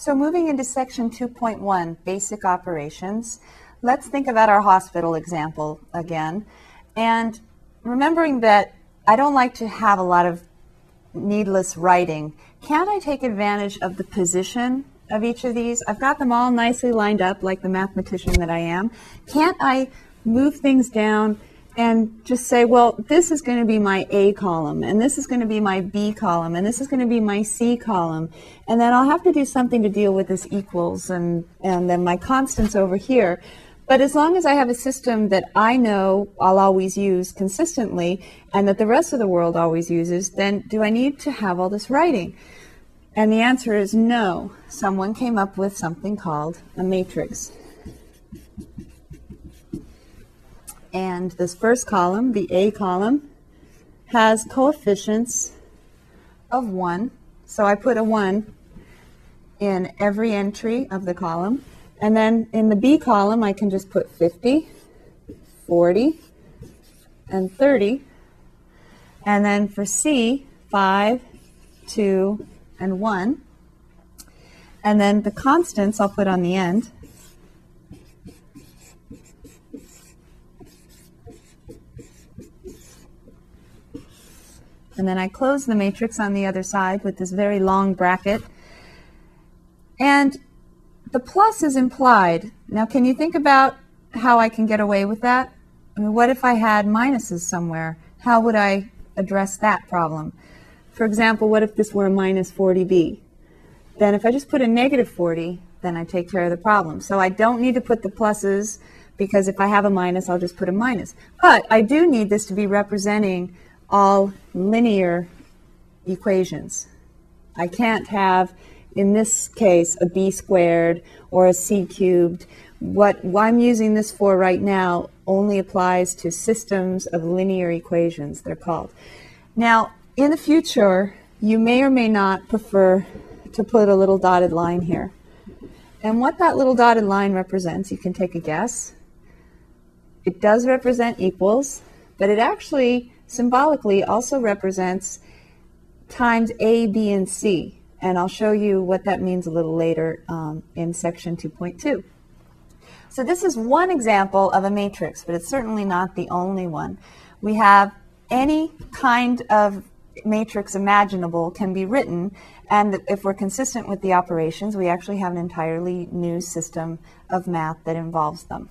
So moving into section 2.1, basic operations, let's think about our hospital example again. And remembering that I don't like to have a lot of needless writing, can't I take advantage of the position of each of these? I've got them all nicely lined up like the mathematician that I am. Can't I move things down and just say, well, this is going to be my A column, and this is going to be my B column, and this is going to be my C column. And then I'll have to do something to deal with this equals and, and then my constants over here. But as long as I have a system that I know I'll always use consistently and that the rest of the world always uses, then do I need to have all this writing? And the answer is no. Someone came up with something called a matrix. And this first column, the A column, has coefficients of 1. So I put a 1 in every entry of the column. And then in the B column, I can just put 50, 40, and 30. And then for C, 5, 2, and 1. And then the constants I'll put on the end. And then I close the matrix on the other side with this very long bracket. And the plus is implied. Now, can you think about how I can get away with that? I mean, what if I had minuses somewhere? How would I address that problem? For example, what if this were a minus 40b? Then if I just put a negative 40, then I take care of the problem. So I don't need to put the pluses because if I have a minus, I'll just put a minus. But I do need this to be representing all linear equations. I can't have, in this case, a b squared or a c cubed. What I'm using this for right now only applies to systems of linear equations, they're called. Now, in the future, you may or may not prefer to put a little dotted line here. And what that little dotted line represents, you can take a guess. It does represent equals, but it actually symbolically also represents times A, B, and C. And I'll show you what that means a little later um, in section 2.2. So this is one example of a matrix, but it's certainly not the only one. We have any kind of matrix imaginable can be written, and if we're consistent with the operations, we actually have an entirely new system of math that involves them.